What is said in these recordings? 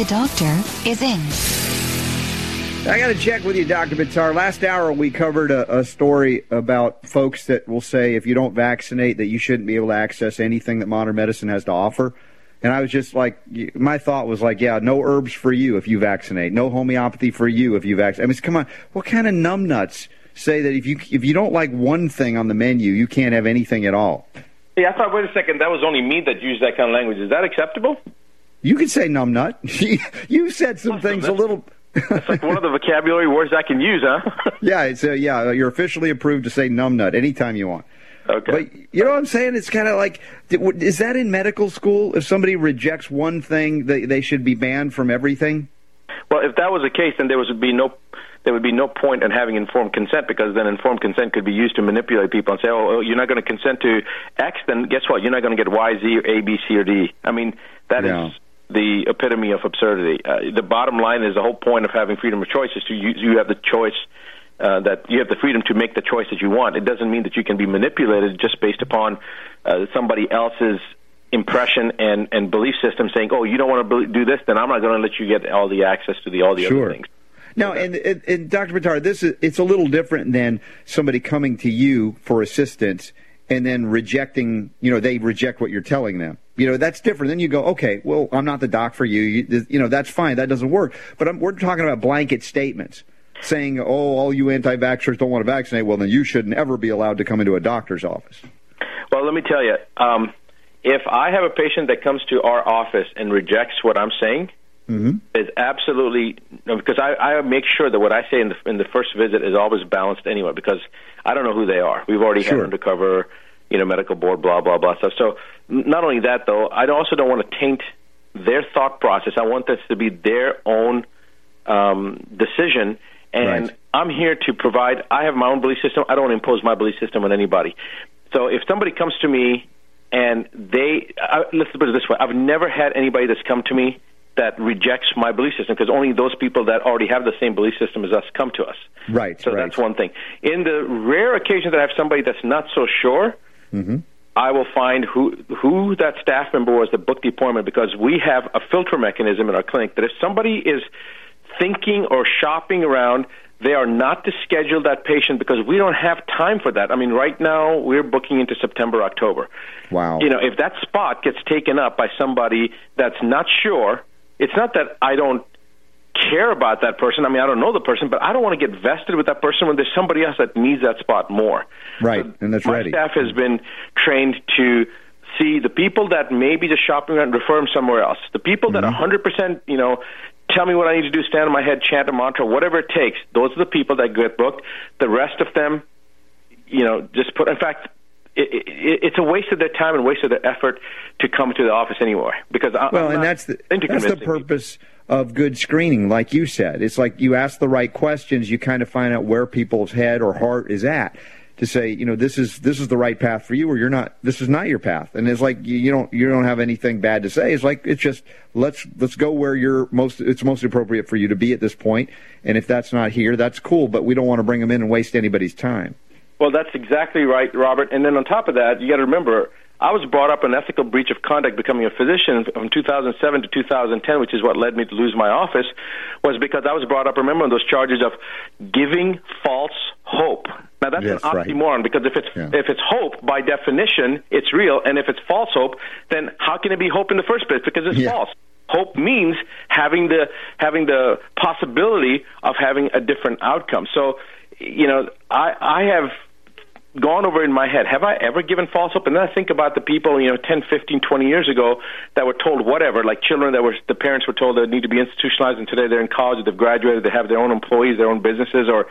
The doctor is in. I got to check with you, Dr. Buttar. Last hour, we covered a, a story about folks that will say if you don't vaccinate, that you shouldn't be able to access anything that modern medicine has to offer. And I was just like, my thought was like, yeah, no herbs for you if you vaccinate, no homeopathy for you if you vaccinate. I mean, come on, what kind of numbnuts say that if you if you don't like one thing on the menu, you can't have anything at all? Yeah, I thought, wait a second, that was only me that used that kind of language. Is that acceptable? You could say numbnut. you said some things a little. That's like one of the vocabulary words I can use, huh? yeah, it's uh, yeah. You're officially approved to say numbnut anytime you want. okay. But you know what I'm saying? It's kind of like, is that in medical school? If somebody rejects one thing, they they should be banned from everything. Well, if that was the case, then there would be no there would be no point in having informed consent because then informed consent could be used to manipulate people and say, oh, oh you're not going to consent to X, then guess what? You're not going to get Y, Z, or A, B, C, or D. I mean, that is. The epitome of absurdity. Uh, the bottom line is the whole point of having freedom of choice is to you, you have the choice. Uh, that you have the freedom to make the choice that you want. It doesn't mean that you can be manipulated just based upon uh, somebody else's impression and, and belief system saying, "Oh, you don't want to do this, then I'm not going to let you get all the access to the all the Sure. other things." Now, and, and, and Dr. Buttar, this is it's a little different than somebody coming to you for assistance and then rejecting. You know, they reject what you're telling them. You know, that's different. Then you go, okay, well, I'm not the doc for you. You, you know, that's fine. That doesn't work. But I'm, we're talking about blanket statements saying, oh, all you anti-vaxxers don't want to vaccinate. Well, then you shouldn't ever be allowed to come into a doctor's office. Well, let me tell you, um, if I have a patient that comes to our office and rejects what I'm saying, Mm-hmm. is absolutely because I, I make sure that what I say in the in the first visit is always balanced anyway because I don't know who they are. We've already Sure. had undercover, you know, medical board, blah blah blah stuff. So not only that though, I also don't want to taint their thought process. I want this to be their own um, decision, and Right. I'm here to provide. I have my own belief system. I don't want to impose my belief system on anybody. So if somebody comes to me and they, I, let's put it this way: I've never had anybody that's come to me that rejects my belief system because only those people that already have the same belief system as us come to us. Right. So right. that's one thing. In the rare occasion that I have somebody that's not so sure, Mm-hmm. I will find who who that staff member was that booked the appointment because we have a filter mechanism in our clinic that if somebody is thinking or shopping around, they are not to schedule that patient because we don't have time for that. I mean, right now we're booking into September, October. Wow. You know, if that spot gets taken up by somebody that's not sure, it's not that I don't care about that person. I mean, I don't know the person, but I don't want to get vested with that person when there's somebody else that needs that spot more. Right, So and that's ready. my ready. staff has been trained to see the people that maybe just shopping around, refer them somewhere else. The people Mm-hmm. that 100%, you know, tell me what I need to do, stand on my head, chant a mantra, whatever it takes. Those are the people that get booked. The rest of them, you know, just put. In fact, it, it, it's a waste of their time and waste of their effort to come to the office anyway. Because I, Well, I'm and that's the that's the convincing people. purpose of good screening, like you said. It's like you ask the right questions, you kind of find out where people's head or heart is at to say, you know, this is this is the right path for you, or you're not. This is not your path. And it's like you, you don't you don't have anything bad to say. It's like it's just let's let's go where you're most it's most appropriate for you to be at this point. And if that's not here, that's cool. But we don't want to bring them in and waste anybody's time. Well, that's exactly right, Robert. And then on top of that, you got to remember, I was brought up on ethical breach of conduct becoming a physician from 2007 to 2010, which is what led me to lose my office, was because I was brought up, remember, on those charges of giving false hope. Now that's Yes, an right. oxymoron because if it's Yeah. if it's hope by definition, it's real, and if it's false hope, then how can it be hope in the first place? Because it's Yeah. false. Hope means having the having the possibility of having a different outcome. So, you know, I I have gone over in my head have i ever given false hope and then i think about the people you know 10 15 20 years ago that were told whatever like children that were the parents were told they need to be institutionalized and today they're in college they've graduated they have their own employees their own businesses or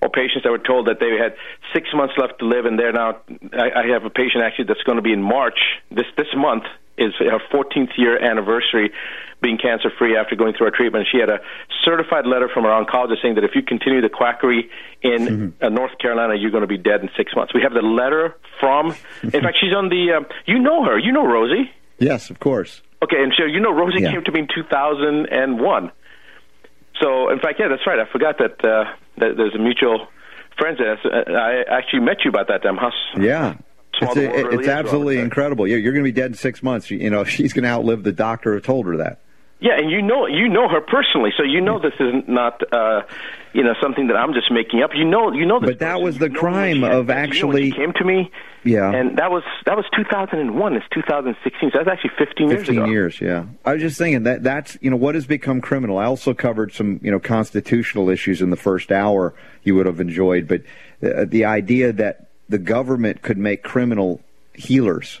or patients that were told that they had six months left to live, and they're now. I, I have a patient actually that's going to be in March this this month is her 14th year anniversary being cancer free after going through our treatment. She had a certified letter from her oncologist saying that if you continue the quackery in Mm-hmm. uh, North Carolina, you're going to be dead in six months. We have the letter from. In fact, she's on the. Um, you know her. You know Rosie. Yes, of course. Okay, and so you know Rosie Yeah. came to me in 2001. So, in fact, yeah, that's right. I forgot that, uh, that there's a mutual friend. There. Uh, I actually met you about that time. How s- Yeah. It's, the really it's absolutely incredible. You're, you're going to be dead in six months. You, you know, she's going to outlive the doctor who told her that. Yeah, and you know you know her personally, so you know this is not uh, you know something that I'm just making up. You know you know this. But that person. was the when crime of you when actually- she came to me. Yeah. and that was that was 2001. It's 2016. So that's actually 15 years 15 ago. years, yeah. I was just thinking that that's, you know, what has become criminal. I also covered some, you know, constitutional issues in the first hour you would have enjoyed, but uh, the idea that the government could make criminal healers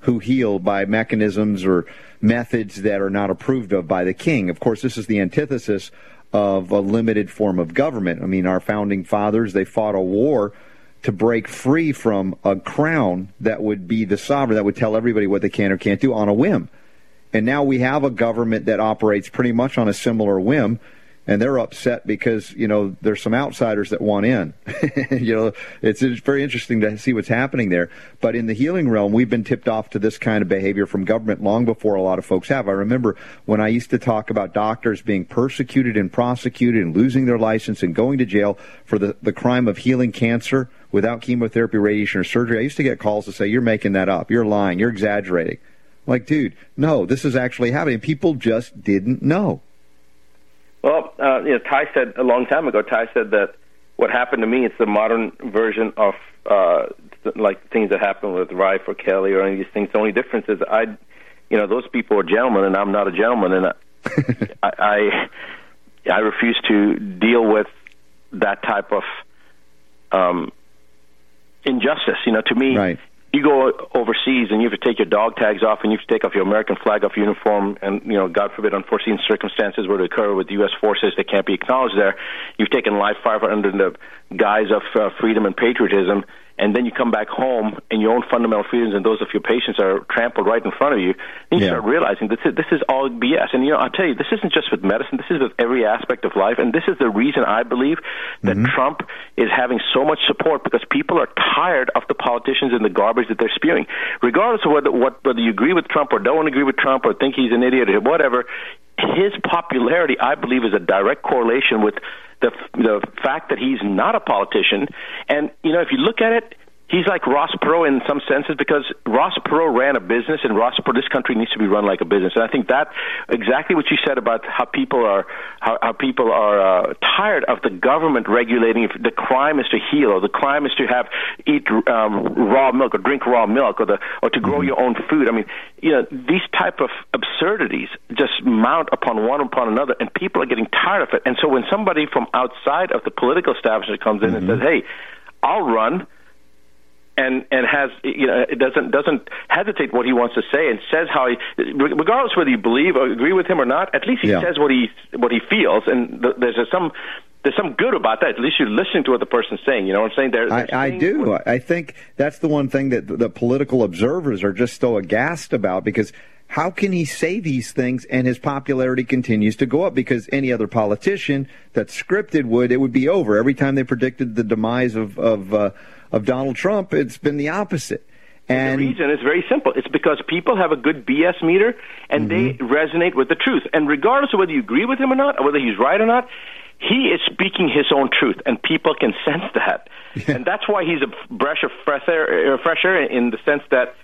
who heal by mechanisms or methods that are not approved of by the king. Of course, this is the antithesis of a limited form of government. I mean, our founding fathers, they fought a war to break free from a crown that would be the sovereign, that would tell everybody what they can or can't do on a whim. And now we have a government that operates pretty much on a similar whim, and they're upset because you know there's some outsiders that want in. you know, it's, it's very interesting to see what's happening there. But in the healing realm, we've been tipped off to this kind of behavior from government long before a lot of folks have. I remember when I used to talk about doctors being persecuted and prosecuted and losing their license and going to jail for the, the crime of healing cancer without chemotherapy, radiation, or surgery. I used to get calls to say, "You're making that up. You're lying. You're exaggerating." Like, dude, no, this is actually happening. People just didn't know. Well, uh, you know, Ty said a long time ago. Ty said that what happened to me is the modern version of uh, like things that happened with Rife or Kelly or any of these things. The only difference is I, you know, those people are gentlemen, and I'm not a gentleman, and I, I, I refuse to deal with that type of um, injustice. You know, to me, Right. You go overseas and you have to take your dog tags off and you have to take off your American flag off your uniform and, you know, God forbid, unforeseen circumstances were to occur with U.S. forces that can't be acknowledged there. You've taken life fire under the guise of uh, freedom and patriotism, and then you come back home and your own fundamental freedoms and those of your patients are trampled right in front of you. Then you Yeah. start realizing this is, this is all BS. And, you know, I'll tell you, this isn't just with medicine, this is with every aspect of life. And this is the reason I believe that mm-hmm. Trump is having so much support because people are tired of the politicians and the garbage that they're spewing. Regardless of whether, what, whether you agree with Trump or don't agree with Trump or think he's an idiot or whatever, his popularity, I believe, is a direct correlation with the the fact that he's not a politician. And you know, if you look at it, he's like Ross Perot in some senses because Ross Perot ran a business, and Ross Perot, this country needs to be run like a business. And I think that exactly what you said about how people are how, how people are uh, tired of the government regulating. If the crime is to heal, or the crime is to have eat um, raw milk or drink raw milk, or the or to grow your own food. I mean, you know, these type of absurdities just mount upon one upon another, and people are getting tired of it. And so when somebody from outside of the political establishment comes in and says, "Hey," I'll run and and has you know it doesn't doesn't hesitate what he wants to say and says how he regardless whether you believe or agree with him or not at least he Yeah. says what he what he feels and th- there's a, some there's some good about that at least you're listening to what the person's saying you know what I'm saying there I, I do. I think that's the one thing that the political observers are just so aghast about because how can he say these things and his popularity continues to go up? Because any other politician that's scripted would it would be over every time they predicted the demise of of uh, of Donald Trump. It's been the opposite. And the reason is very simple. It's because people have a good BS meter and they resonate with the truth. And regardless of whether you agree with him or not, or whether he's right or not, he is speaking his own truth, and people can sense that. And that's why he's a breath of fresh air, uh, fresh air in the sense that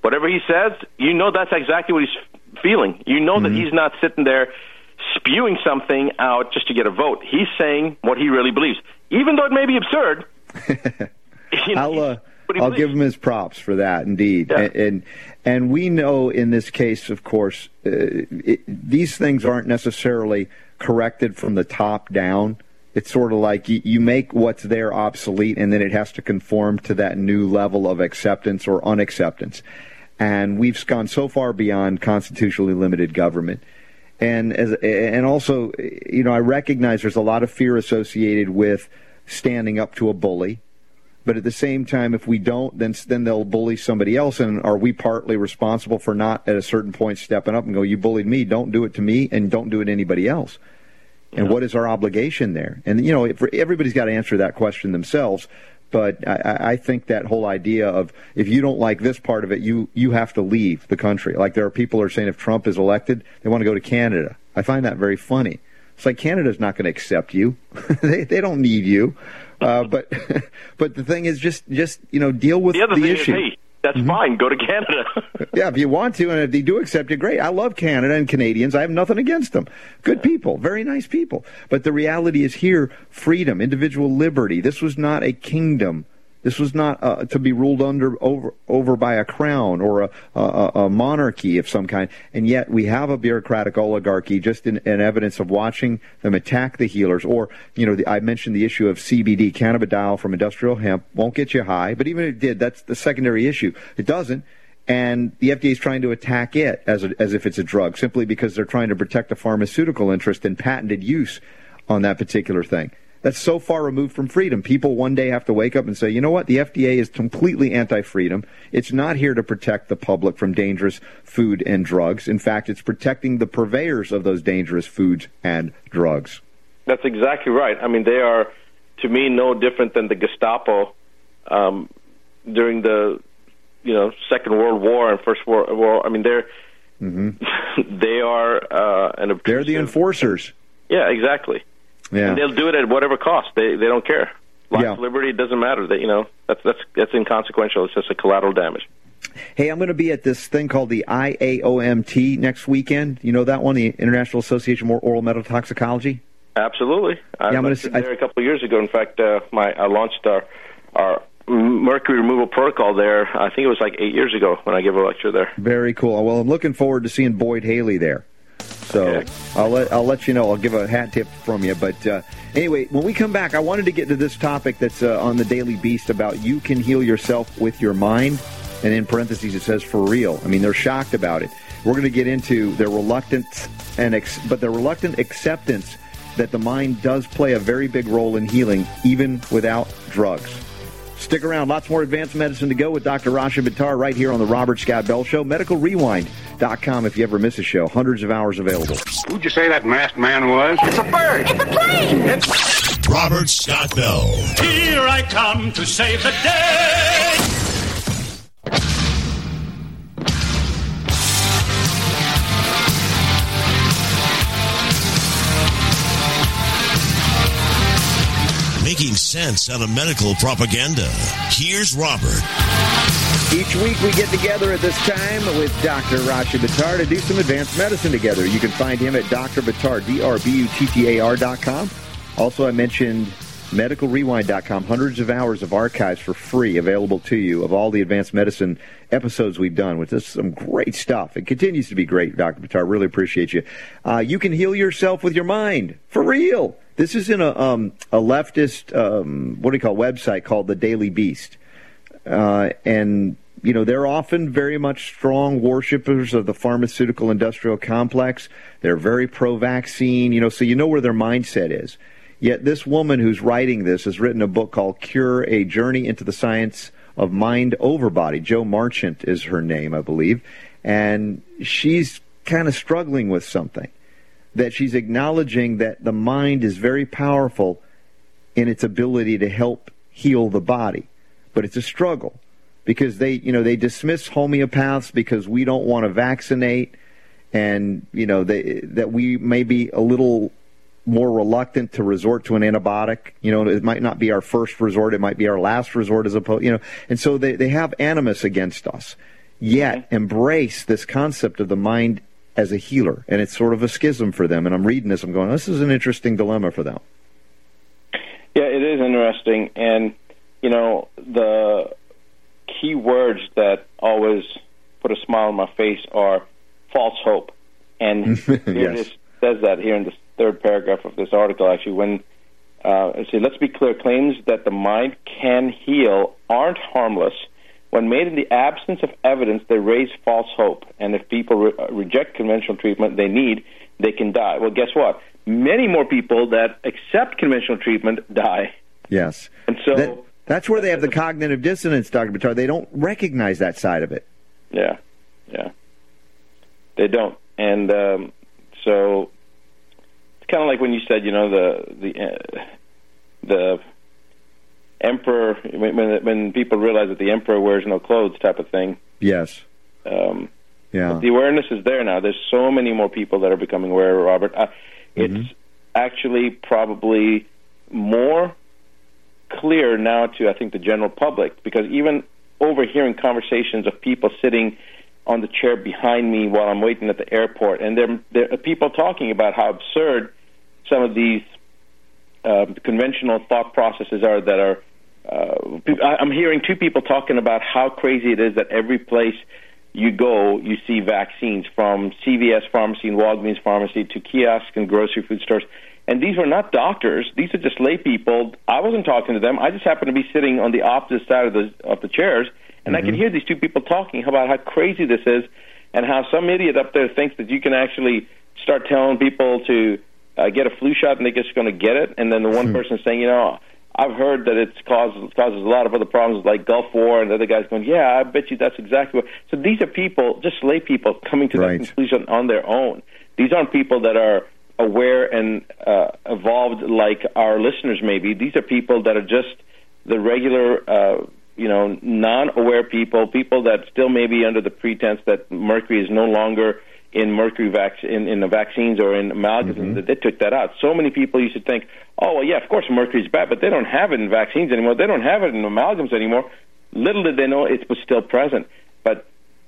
whatever he says, you know that's exactly what he's feeling. You know that he's not sitting there spewing something out just to get a vote. He's saying what he really believes, even though it may be absurd. you know, I'll uh, I'll give him his props for that, indeed. Yeah. And, and and we know in this case, of course, uh, it, these things aren't necessarily corrected from the top down. It's sort of like you, you make what's there obsolete, and then it has to conform to that new level of acceptance or unacceptance. And we've gone so far beyond constitutionally limited government and as and also you know I recognize there's a lot of fear associated with standing up to a bully. But at the same time, if we don't, then then they'll bully somebody else. And are we partly responsible for not at a certain point stepping up and go, "You bullied me, don't do it to me, and don't do it to anybody else." And what is our obligation there? And you know, if, everybody's got to answer that question themselves. But I, I think that whole idea of if you don't like this part of it, you you have to leave the country. Like there are people who are saying if Trump is elected, they want to go to Canada. I find that very funny. It's like Canada's not going to accept you. they they don't need you. Uh, but but the thing is, just just you know, deal with the other the thing issue. is, hey, that's fine. Go to Canada. Yeah, if you want to, and if they do accept you, great. I love Canada and Canadians. I have nothing against them. Good people, very nice people. But the reality is here freedom, individual liberty. This was not a kingdom. This was not uh, to be ruled under over over by a crown or a, a, a monarchy of some kind, and yet we have a bureaucratic oligarchy. Just in, in evidence of watching them attack the healers, or you know, the, I mentioned the issue of CBD, cannabidiol from industrial hemp, won't get you high, but even if it did, that's the secondary issue. It doesn't and the FDA is trying to attack it as, a, as if it's a drug, simply because they're trying to protect the pharmaceutical interest and patented use on that particular thing. That's so far removed from freedom. People one day have to wake up and say, you know what? The FDA is completely anti freedom. It's not here to protect the public from dangerous food and drugs. In fact, it's protecting the purveyors of those dangerous foods and drugs. That's exactly right. I mean, they are, to me, no different than the Gestapo um, during the, you know, Second World War and First World War. I mean, they're they are uh, an Mm-hmm. They're the enforcers. Yeah, exactly. Yeah. And they'll do it at whatever cost. They they don't care. Life, Yeah. liberty, it doesn't matter. That you know, that's that's that's inconsequential. It's just a collateral damage. Hey, I'm going to be at this thing called the IAOMT next weekend. You know that one, the International Association for Oral Metal Toxicology? Absolutely. I Yeah, I'm there a couple of years ago. In fact, uh, my I launched our our mercury removal protocol there. I think it was like eight years ago when I gave a lecture there. Very cool. Well, I'm looking forward to seeing Boyd Haley there. So Okay. I'll let I'll let you know. I'll give a hat tip from you. But uh, anyway, when we come back, I wanted to get to this topic that's uh, on the Daily Beast about you can heal yourself with your mind, and in parentheses it says for real. I mean, they're shocked about it. We're going to get into their reluctance and ex- but their reluctant acceptance that the mind does play a very big role in healing, even without drugs. Stick around. Lots more advanced medicine to go with Dr. Rashid Buttar right here on the Robert Scott Bell Show. MedicalRewind.com if you ever miss a show. Hundreds of hours available. Who'd you say that masked man was? It's a bird. It's a plane. It's Robert Scott Bell. Here I come to save the day. Making sense out of medical propaganda. Here's Robert. Each week we get together at this time with Dr. Rashid Buttar to do some advanced medicine together. You can find him at Dr. Buttar, D-R-B-U-T-T-A-R dot com. Also, I mentioned medicalrewind.com. Hundreds of hours of archives for free available to you of all the advanced medicine episodes we've done, which is some great stuff. It continues to be great, Dr. Buttar. Really appreciate you. Uh, you can heal yourself with your mind. For real. This is in a, um, a leftist, um, what do you call it, website called The Daily Beast uh, and you know they're often very much strong worshippers of the pharmaceutical industrial complex. They're very pro-vaccine, you know, so you know where their mindset is. Yet this woman who's writing this has written a book called "Cure: A Journey into the Science of Mind Over Body." Jo Marchant is her name, I believe, and she's kind of struggling with something. That she's acknowledging that the mind is very powerful in its ability to help heal the body. But it's a struggle because they you know they dismiss homeopaths because we don't want to vaccinate and you know they, that we may be a little more reluctant to resort to an antibiotic. You know it might not be our first resort. It might be our last resort as opposed you know and so they, they have animus against us. Yet embrace this concept of the mind as a healer and it's sort of a schism for them and i'm reading this i'm going this is an interesting dilemma for them Yeah, it is interesting, and you know the key words that always put a smile on my face are false hope, and it Yes. is, says that here in the third paragraph of this article. Actually, when uh, says, let's be clear, claims that the mind can heal aren't harmless. When made in the absence of evidence, they raise false hope, and if people re- uh, reject conventional treatment they need, they can die. Well, guess what? Many more people that accept conventional treatment die. Yes. And so That- that's where they have the cognitive dissonance, Dr. Buttar. They don't recognize that side of it. Yeah, yeah. They don't, and um, so it's kind of like when you said, you know, the the uh, the emperor when when when people realize that the emperor wears no clothes, type of thing. Yes. Um, Yeah. the awareness is there now. There's so many more people that are becoming aware, Robert. Uh, Mm-hmm. It's actually probably more clear now to I think the general public because even overhearing conversations of people sitting on the chair behind me while I'm waiting at the airport, and there there are people talking about how absurd some of these uh, conventional thought processes are that are. Uh, I'm hearing two people talking about how crazy it is that every place you go, you see vaccines from CVS pharmacy and Walgreens pharmacy to kiosks and grocery food stores. And these were not doctors; these are just lay people. I wasn't talking to them. I just happened to be sitting on the opposite side of the of the chairs, and I could hear these two people talking about how crazy this is, and how some idiot up there thinks that you can actually start telling people to uh, get a flu shot and they're just going to get it, and then the one person saying, you know. I've heard that it causes causes a lot of other problems like Gulf War, and the other guys going, "Yeah, I bet you that's exactly what." So these are people, just lay people, coming to Right. that conclusion on their own. These aren't people that are aware and uh, evolved like our listeners. Maybe these are people that are just the regular, uh, you know, non-aware people, people that still may be under the pretense that mercury is no longer in mercury vac- in, in the vaccines or in amalgams, mm-hmm. that they took that out. So many people used to think, oh, well, yeah, of course mercury's bad, but they don't have it in vaccines anymore. They don't have it in amalgams anymore. Little did they know it was still present. But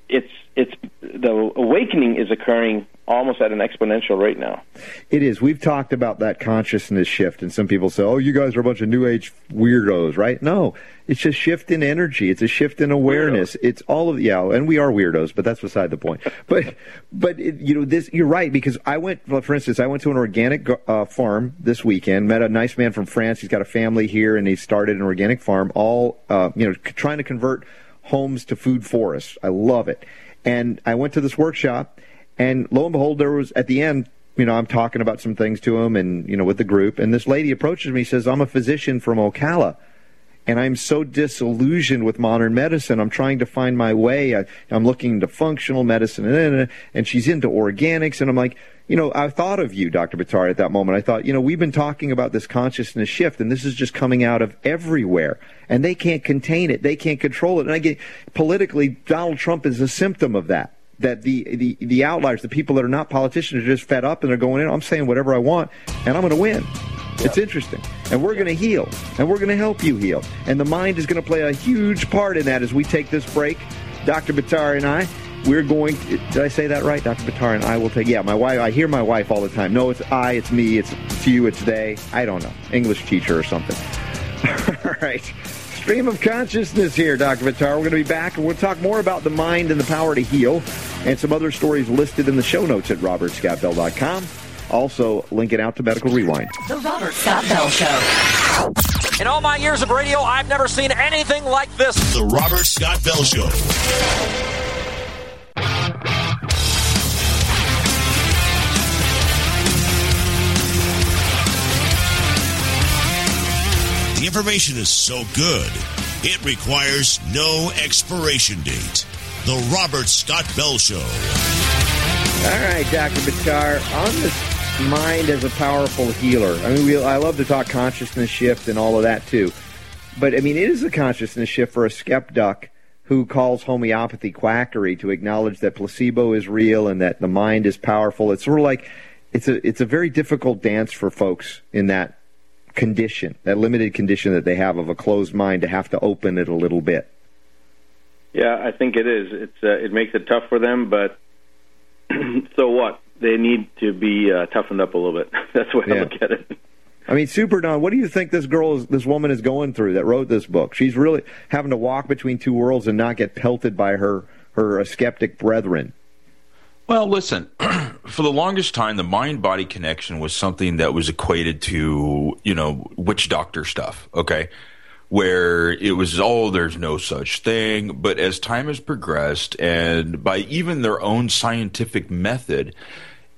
it's it's the awakening is occurring almost at an exponential rate now. It is. We've talked about that consciousness shift, and some people say, "Oh, you guys are a bunch of new age weirdos," right? No, it's a shift in energy. It's a shift in awareness. It's all of yeah, and we are weirdos, but that's beside the point. But but it, you know this, you're right because I went, well, for instance, I went to an organic uh, farm this weekend. Met a nice man from France. He's got a family here, and he started an organic farm. All uh, you know, c- trying to convert homes to food forests. I love it. And I went to this workshop, and lo and behold, there was at the end. You know, I'm talking about some things to him, and you know, with the group. And this lady approaches me, says, "I'm a physician from Ocala." And I'm so disillusioned with modern medicine. I'm trying to find my way. I, I'm looking into functional medicine, and, and she's into organics, and I'm like, you know, I thought of you, Dr. Batari, at that moment. I thought, you know, we've been talking about this consciousness shift, and this is just coming out of everywhere, and they can't contain it, they can't control it. And I get politically, Donald Trump is a symptom of that. That the, the the outliers, the people that are not politicians, are just fed up and they're going in. I'm saying whatever I want, and I'm going to win. It's interesting. And we're going to heal. And we're going to help you heal. And the mind is going to play a huge part in that as we take this break. Dr. Batari and I, we're going. Did I say that right? Dr. Batari and I will take. Yeah, my wife. I hear my wife all the time. No, it's I, it's me, it's, it's you, it's they. I don't know. English teacher or something. all right. Stream of consciousness here, Dr. Buttar. We're going to be back and we'll talk more about the mind and the power to heal and some other stories listed in the show notes at robertscottbell.com. Also, link it out to Medical Rewind. The Robert Scott Bell Show. In all my years of radio, I've never seen anything like this. The Robert Scott Bell Show. The information is so good, it requires no expiration date. The Robert Scott Bell Show. All right, Dr. Buttar, on this mind as a powerful healer. I mean, we, I love to talk consciousness shift and all of that too. But I mean, it is a consciousness shift for a skeptic who calls homeopathy quackery to acknowledge that placebo is real and that the mind is powerful. It's sort of like it's a it's a very difficult dance for folks in that condition, that limited condition that they have of a closed mind to have to open it a little bit. Yeah, I think it is. It's uh, it makes it tough for them, but so what? They need to be uh, toughened up a little bit. That's the way I look at it. I mean, Super Don, what do you think this girl is, this woman is going through that wrote this book? She's really having to walk between two worlds and not get pelted by her her uh, skeptic brethren. Well, listen, for the longest time, the mind body connection was something that was equated to, you know, witch doctor stuff, okay? Where it was, oh, there's no such thing. But as time has progressed, and by even their own scientific method,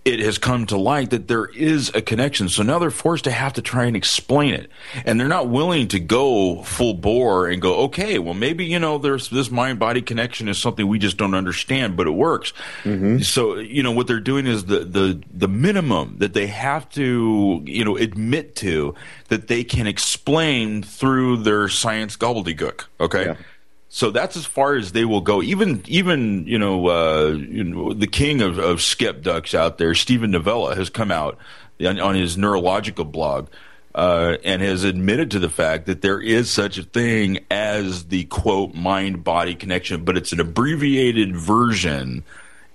it has come to light that there is a connection. So now they're forced to have to try and explain it. And they're not willing to go full bore and go, okay, well, maybe, you know, there's this mind body connection is something we just don't understand, but it works. Mm-hmm. So, you know, what they're doing is the, the, the minimum that they have to, you know, admit to that they can explain through their science gobbledygook. Okay. Yeah. So that's as far as they will go. Even even you know, uh, you know the king of, of skep ducks out there, Steven Novella, has come out on, on his NeuroLogica blog uh, and has admitted to the fact that there is such a thing as the quote mind body connection, but it's an abbreviated version,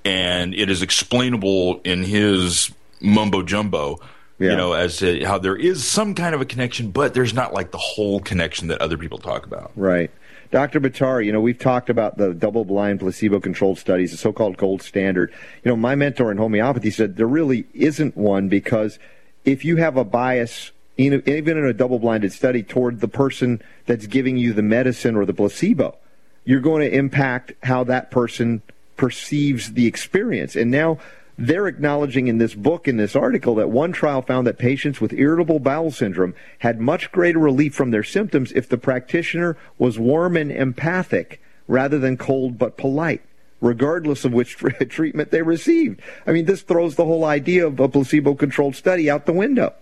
and it is explainable in his mumbo jumbo. Yeah. You know, as to how there is some kind of a connection, but there's not like the whole connection that other people talk about. Right. Dr. Buttar, you know, we've talked about the double blind placebo controlled studies, the so called gold standard. You know, my mentor in homeopathy said there really isn't one because if you have a bias, even in a double blinded study, toward the person that's giving you the medicine or the placebo, you're going to impact how that person perceives the experience. And now they're acknowledging in this book, in this article, that one trial found that patients with irritable bowel syndrome had much greater relief from their symptoms if the practitioner was warm and empathic rather than cold but polite, regardless of which treatment they received. I mean, this throws the whole idea of a placebo controlled study out the window.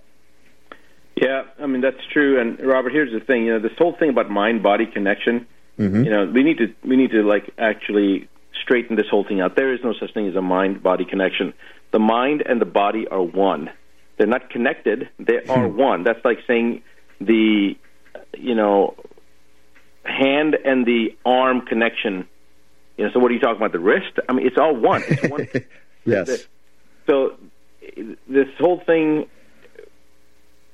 Yeah, I mean that's true. And Robert, here's the thing. You know, this whole thing about mind body connection. Mm-hmm. You know, we need to we need to like actually straighten this whole thing out. There is no such thing as a mind body connection. The mind and the body are one. They're not connected, they are hmm. one. That's like saying the, you know, hand and the arm connection. You know, so what are you talking about? The wrist? I mean, it's all one. It's one. yes. So this whole thing,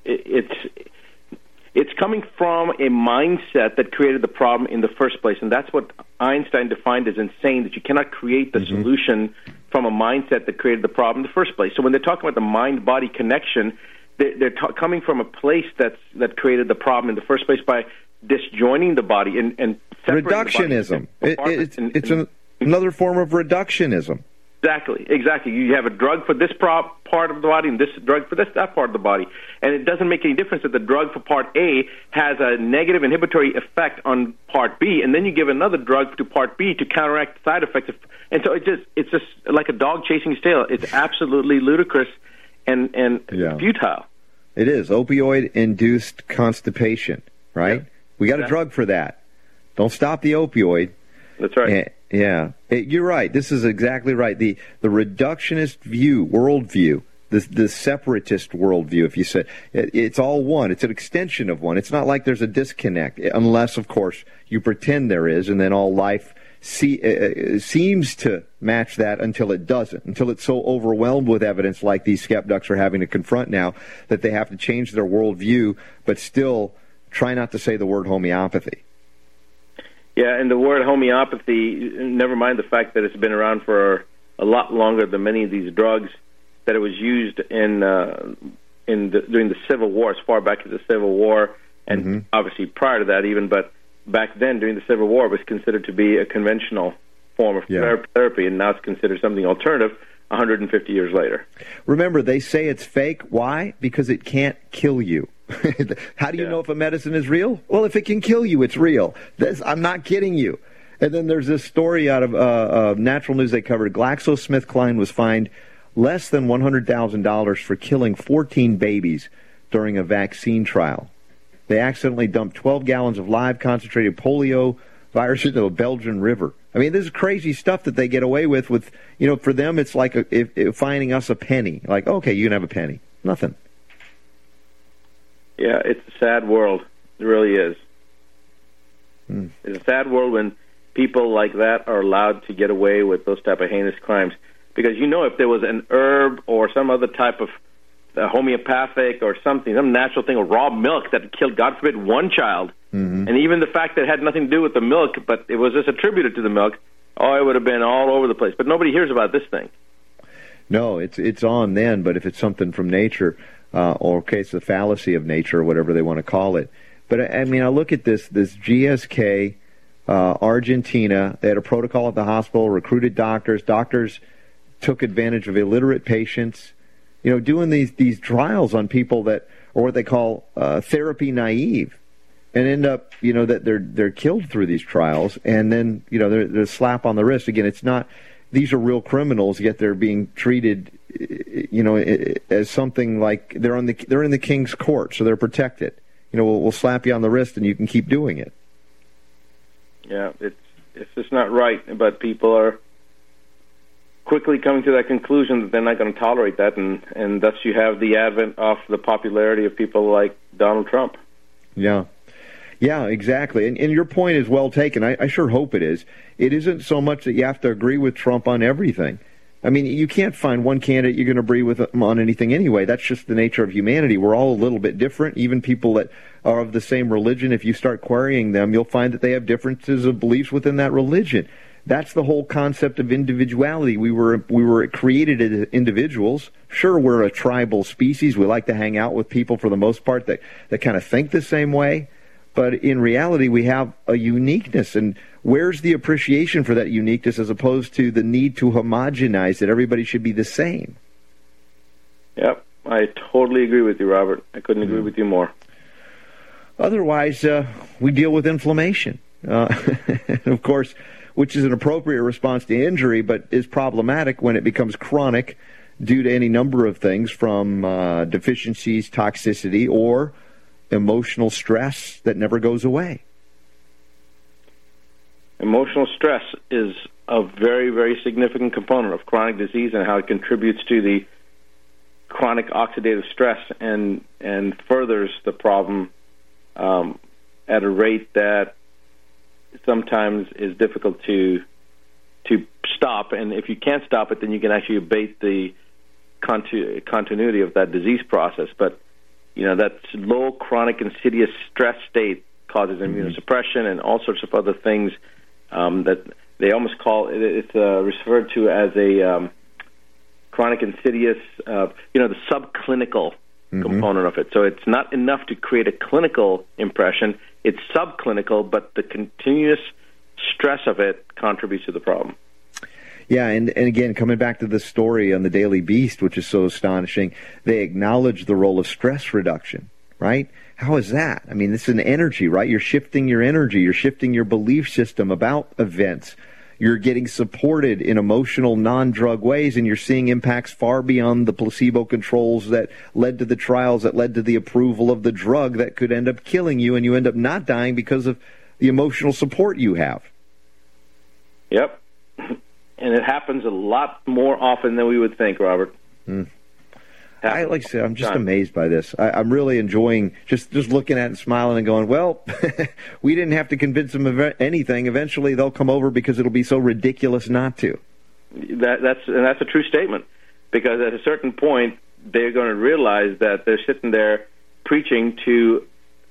it's it's coming from a mindset that created the problem in the first place, and that's what Einstein defined as insane. That you cannot create the mm-hmm. solution from a mindset that created the problem in the first place. So when they're talking about the mind-body connection, they're, they're ta- coming from a place that's that created the problem in the first place by disjoining the body and, and reductionism. It, it's, and, it's an, another form of reductionism. Exactly, exactly. You have a drug for this part of the body and this drug for this that part of the body, and it doesn't make any difference that the drug for part A has a negative inhibitory effect on part B, and then you give another drug to part B to counteract the side effects. And so it just it's just like a dog chasing its tail. It's absolutely ludicrous and and yeah. futile. It is opioid induced constipation, right? Yeah. We got a drug for that. Don't stop the opioid. That's right. And, yeah, it, you're right. This is exactly right. The the reductionist view, worldview, the the separatist worldview. If you say it, it's all one, it's an extension of one. It's not like there's a disconnect, unless of course you pretend there is, and then all life see, uh, uh seems to match that until it doesn't. Until it's so overwhelmed with evidence, like these skeptics are having to confront now, that they have to change their worldview, but still try not to say the word homeopathy. Yeah, and the word homeopathy, never mind the fact that it's been around for a lot longer than many of these drugs, that it was used in uh, in the, during the Civil War, as far back as the Civil War, and mm-hmm. obviously prior to that even, but back then during the Civil War, it was considered to be a conventional form of yeah. therapy, and now it's considered something alternative. 150 years later. Remember, they say it's fake. Why? Because it can't kill you. How do you yeah. know if a medicine is real? Well, if it can kill you, it's real. This, I'm not kidding you. And then there's this story out of uh, uh, Natural News they covered. GlaxoSmithKline was fined less than $100,000 for killing 14 babies during a vaccine trial. They accidentally dumped 12 gallons of live concentrated polio virus into a Belgian river. I mean, this is crazy stuff that they get away with. With you know, for them, it's like a, if, if finding us a penny. Like, okay, you can have a penny. Nothing. Yeah, it's a sad world. It really is. Hmm. It's a sad world when people like that are allowed to get away with those type of heinous crimes. Because you know, if there was an herb or some other type of uh, homeopathic or something, some natural thing, or raw milk that killed, God forbid, one child, mm-hmm. and even the fact that it had nothing to do with the milk, but it was just attributed to the milk, oh, it would have been all over the place. But nobody hears about this thing. No, it's it's on then. But if it's something from nature, uh, or it's the fallacy of nature, or whatever they want to call it. But I mean, I look at this this GSK, uh, Argentina. They had a protocol at the hospital, recruited doctors. Doctors took advantage of illiterate patients. You know, doing these these trials on people that or what they call uh, therapy naive, and end up you know that they're they're killed through these trials, and then you know they're, they're slap on the wrist. Again, it's not these are real criminals, yet they're being treated, you know, as something like they're on the they're in the king's court, so they're protected. You know, we'll, we'll slap you on the wrist, and you can keep doing it. Yeah, it's it's just not right, but people are quickly coming to that conclusion that they're not going to tolerate that, and and thus you have the advent of the popularity of people like Donald Trump. Yeah. Yeah, exactly. And, and your point is well taken. I, I sure hope it is. It isn't so much that you have to agree with Trump on everything. I mean, you can't find one candidate you're going to agree with on anything anyway. That's just the nature of humanity. We're all a little bit different. Even people that are of the same religion, if you start querying them, you'll find that they have differences of beliefs within that religion. That's the whole concept of individuality. We were we were created as individuals. Sure, we're a tribal species. We like to hang out with people for the most part that that kind of think the same way. But in reality, we have a uniqueness. And where's the appreciation for that uniqueness as opposed to the need to homogenize that everybody should be the same? Yep, I totally agree with you, Robert. I couldn't agree mm. with you more. Otherwise, uh, we deal with inflammation. Uh, of course, which is an appropriate response to injury, but is problematic when it becomes chronic due to any number of things from uh, deficiencies, toxicity, or emotional stress that never goes away. Emotional stress is a very, very significant component of chronic disease and how it contributes to the chronic oxidative stress and and furthers the problem um, at a rate that sometimes is difficult to to stop. And if you can't stop it, then you can actually abate the continu- continuity of that disease process. But you know, that low chronic insidious stress state causes mm-hmm. immunosuppression and all sorts of other things um, that they almost call it, it's uh, referred to as a um, chronic insidious, uh, you know, the subclinical mm-hmm. component of it. So it's not enough to create a clinical impression; it's subclinical, but the continuous stress of it contributes to the problem. Yeah, and, and again, coming back to the story on the Daily Beast, which is so astonishing, they acknowledge the role of stress reduction, right? How is that? I mean, this is an energy, right? You're shifting your energy, you're shifting your belief system about events. You're getting supported in emotional, non drug ways, and you're seeing impacts far beyond the placebo controls that led to the trials, that led to the approval of the drug that could end up killing you, and you end up not dying because of the emotional support you have. Yep and it happens a lot more often than we would think, Robert. Mm. I like I said, I'm just amazed by this. I, am really enjoying just just looking at and smiling and going, well, we didn't have to convince them of anything. Eventually, they'll come over because it'll be so ridiculous not to. That, that's and that's a true statement because at a certain point they're going to realize that they're sitting there preaching to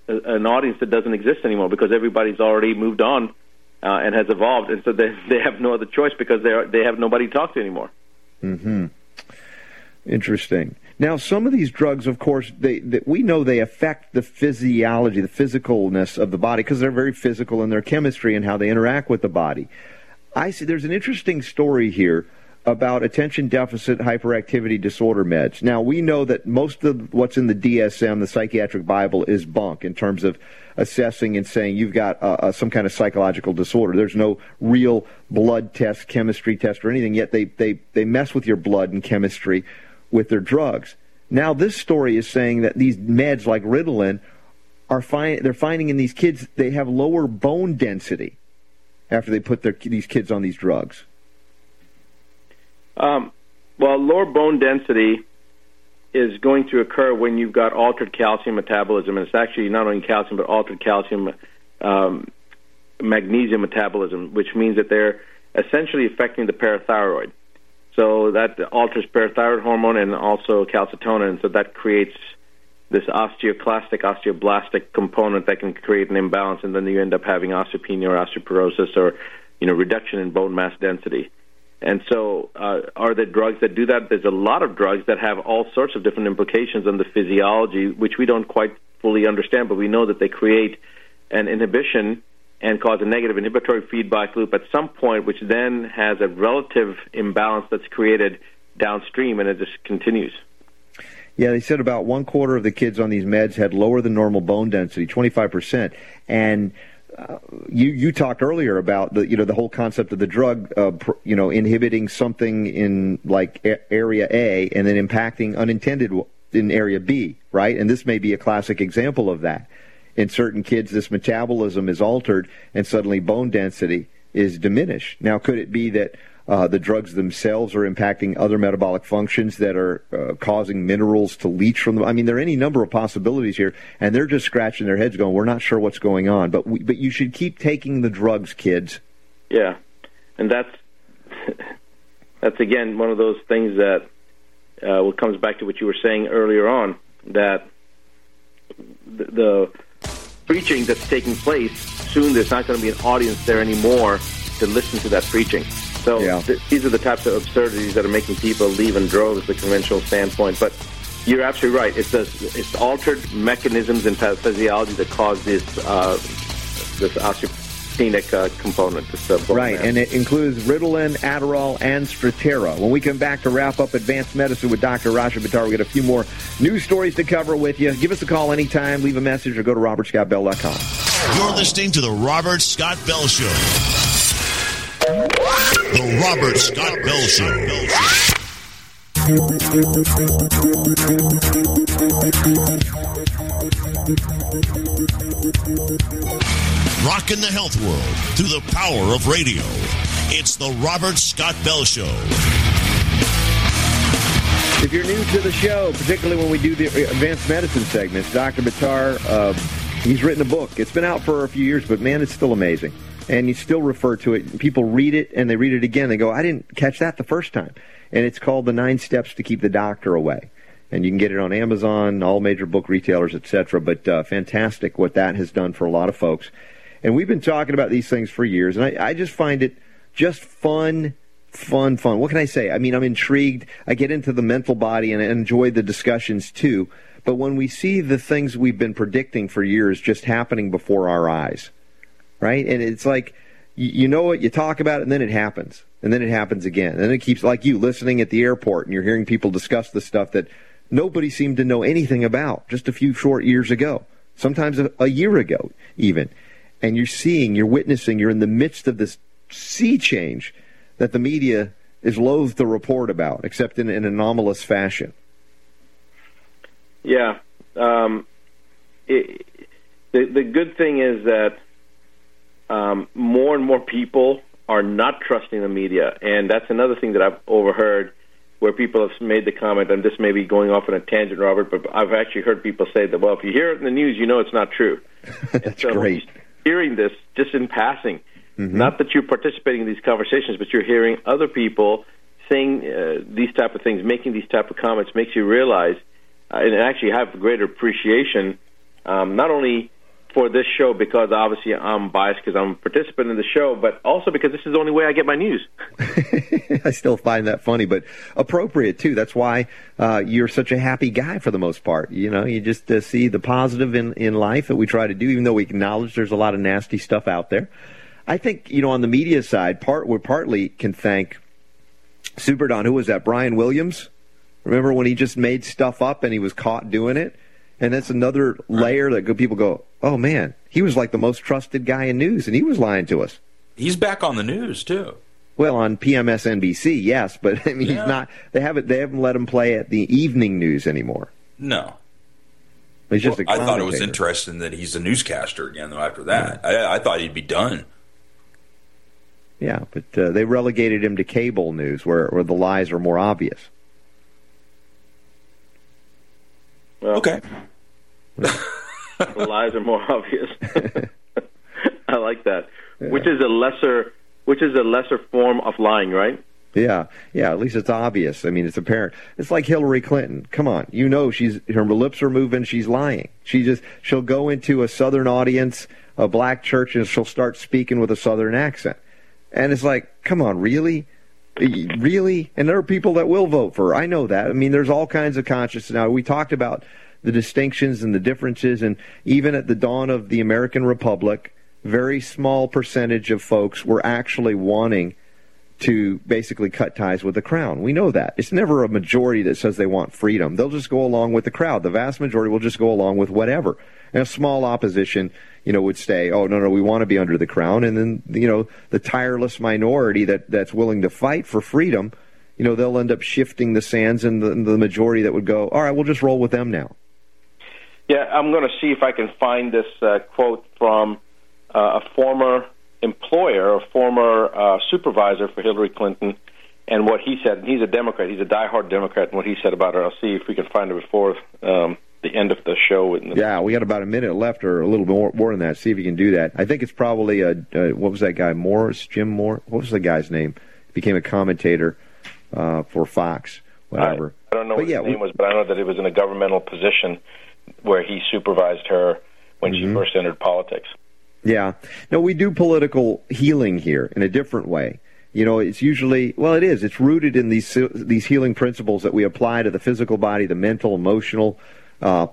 an audience that doesn't exist anymore because everybody's already moved on uh, and has evolved, and so they they have no other choice because they are, they have nobody to talk to anymore. Hmm. Interesting. Now, some of these drugs, of course, they, we know they affect the physiology, the physicalness of the body, because they're very physical in their chemistry and how they interact with the body. I see. There's an interesting story here about attention deficit hyperactivity disorder meds. Now, we know that most of what's in the DSM, the psychiatric Bible, is bunk in terms of assessing and saying you've got uh, uh, some kind of psychological disorder. There's no real blood test, chemistry test, or anything, yet they, they, they mess with your blood and chemistry with their drugs. Now, this story is saying that these meds like Ritalin are find, they're finding in these kids they have lower bone density after they put their, these kids on these drugs. Um, well, lower bone density is going to occur when you've got altered calcium metabolism, and it's actually not only calcium but altered calcium um, magnesium metabolism, which means that they're essentially affecting the parathyroid. So that alters parathyroid hormone and also calcitonin, so that creates this osteoclastic, osteoblastic component that can create an imbalance, and then you end up having osteopenia or osteoporosis or you know reduction in bone mass density. And so, uh, are there drugs that do that? There's a lot of drugs that have all sorts of different implications on the physiology, which we don't quite fully understand, but we know that they create an inhibition and cause a negative inhibitory feedback loop at some point, which then has a relative imbalance that's created downstream, and it just continues. Yeah, they said about one quarter of the kids on these meds had lower than normal bone density, 25%. And uh, you you talked earlier about the you know the whole concept of the drug uh, pr- you know inhibiting something in like a- area A and then impacting unintended w- in area B, right? And this may be a classic example of that. In certain kids, this metabolism is altered, and suddenly bone density is diminished. Now, could it be that uh, the drugs themselves are impacting other metabolic functions that are uh, causing minerals to leach from them. I mean, there are any number of possibilities here, and they're just scratching their heads, going, "We're not sure what's going on." But we, but you should keep taking the drugs, kids. Yeah, and that's that's again one of those things that uh, what comes back to what you were saying earlier on that the, the preaching that's taking place soon there's not going to be an audience there anymore to listen to that preaching. So Yeah. th- these are the types of absurdities that are making people leave in droves the conventional standpoint. But you're absolutely right. It's it's altered mechanisms in physiology that cause this uh, this osteopenic uh, component. This, uh, bone Right, mass. and it includes Ritalin, Adderall, and Strattera. When we come back to wrap up Advanced Medicine with Dr. Rashid Buttar, we got a few more news stories to cover with you. Give us a call anytime, leave a message, or go to robertscottbell.com. You're listening to the Robert Scott Bell Show. The Robert Scott Bell Show. Rocking the health world through the power of radio. It's the Robert Scott Bell Show. If you're new to the show, particularly when we do the advanced medicine segments, Dr. Buttar, uh, he's written a book. It's been out for a few years, but man, it's still amazing. And you still refer to it. People read it and they read it again. They go, I didn't catch that the first time. And it's called The Nine Steps to Keep the Doctor Away. And you can get it on Amazon, all major book retailers, etc. But uh, fantastic what that has done for a lot of folks. And we've been talking about these things for years. And I, I just find it just fun fun, fun. What can I say? I mean, I'm intrigued. I get into the mental body and I enjoy the discussions too. But when we see the things we've been predicting for years just happening before our eyes, right? And it's like, you, know it, you talk about it, and then it happens. And then it happens again. And it keeps, like you, listening at the airport, and you're hearing people discuss the stuff that nobody seemed to know anything about just a few short years ago, sometimes a year ago, even. And you're seeing, you're witnessing, you're in the midst of this sea change that the media is loath to report about, except in an anomalous fashion. Yeah. Um, it, the the good thing is that um, more and more people are not trusting the media, and that's another thing that I've overheard where people have made the comment, and this may be going off on a tangent, Robert, but I've actually heard people say that, well, if you hear it in the news, you know it's not true. That's so great. Hearing this just in passing, Mm-hmm. not that you're participating in these conversations, but you're hearing other people saying uh, these type of things, making these type of comments, makes you realize uh, and actually have greater appreciation, um, not only for this show because obviously I'm biased because I'm a participant in the show, but also because this is the only way I get my news. I still find that funny, but appropriate too. That's why uh, you're such a happy guy for the most part. You know, you just uh, see the positive in, in life that we try to do, even though we acknowledge there's a lot of nasty stuff out there. I think, you know, on the media side, part we partly can thank Super Don. Who was that? Brian Williams? Remember when he just made stuff up and he was caught doing it? And that's another layer that people go, oh man, he was like the most trusted guy in news, and he was lying to us. He's back on the news too. Well, on PMSNBC, yes, but I mean, Yeah. he's not. They haven't. They haven't let him play at the evening news anymore. No. He's just Well, a I thought it was interesting that he's a newscaster again. Though after that, I, I thought he'd be done. Yeah, but uh, they relegated him to cable news, where where the lies are more obvious. Well, Okay. the lies are more obvious. I like that. Which is a lesser, which is a lesser form of lying, right? Yeah, yeah. At least it's obvious. I mean, it's apparent. It's like Hillary Clinton. Come on, you know she's her lips are moving. She's lying. She just she'll go into a Southern audience, a black church, and she'll start speaking with a Southern accent. And it's like, come on, really, really? And there are people that will vote for her. I know that. I mean, there's all kinds of conscience. Now we talked about the distinctions and the differences, and even at the dawn of the American Republic, very small percentage of folks were actually wanting to basically cut ties with the crown. We know that. It's never a majority that says they want freedom. They'll just go along with the crowd. The vast majority will just go along with whatever. And a small opposition, you know, would say, "Oh, no, no, we want to be under the crown." And then, you know, the tireless minority that that's willing to fight for freedom, you know, they'll end up shifting the sands and the, the majority that would go, "All right, we'll just roll with them now." Yeah, I'm going to see if I can find this uh, quote from uh, a former employer, a former uh, supervisor for Hillary Clinton, and what he said. He's a Democrat. He's a diehard Democrat, and what he said about her. I'll see if we can find it before um, the end of the show. Yeah, we got about a minute left, or a little more, more than that. See if you can do that. I think it's probably a uh, what was that guy Morris, Jim Moore? What was the guy's name? Became a commentator uh, for Fox. Whatever. I, I don't know but what yeah, his name we, was, but I know that it was in a governmental position where he supervised her when Mm-hmm. she first entered politics. Yeah. No, we do political healing here in a different way. You know, it's usually well, it is. It's rooted in these these healing principles that we apply to the physical body, the mental, emotional, uh,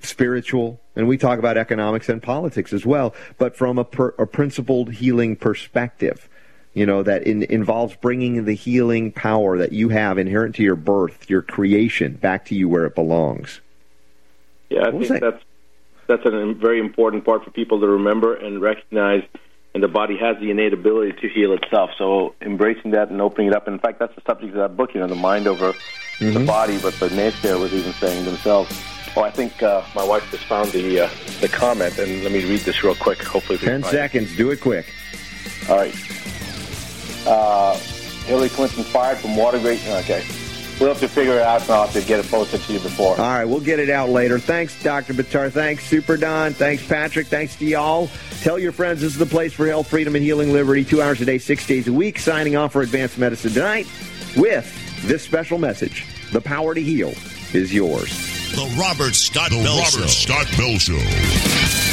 spiritual, and we talk about economics and politics as well, but from a, per, a principled healing perspective. You know that in, involves bringing the healing power that you have inherent to your birth, your creation, back to you where it belongs. Yeah, I What think that? that's that's a very important part for people to remember and recognize. And the body has the innate ability to heal itself. So embracing that and opening it up. In fact, that's the subject of that book. You know, the mind over Mm-hmm. the body. But the naysayer was even saying themselves. Oh, I think uh, my wife just found the uh, the comment, and let me read this real quick. Hopefully, we Ten find it. seconds. Do it quick. All right. Uh, Hillary Clinton fired from Watergate. Okay. We'll have to figure it out, and I'll have to get it posted to you before. All right, we'll get it out later. Thanks, Dr. Buttar. Thanks, Super Don. Thanks, Patrick. Thanks to y'all. Tell your friends this is the place for health, freedom, and healing liberty. Two hours a day, six days a week. Signing off for Advanced Medicine tonight with this special message The power to heal is yours. The Robert Scott Bell Show. Scott Bell Show.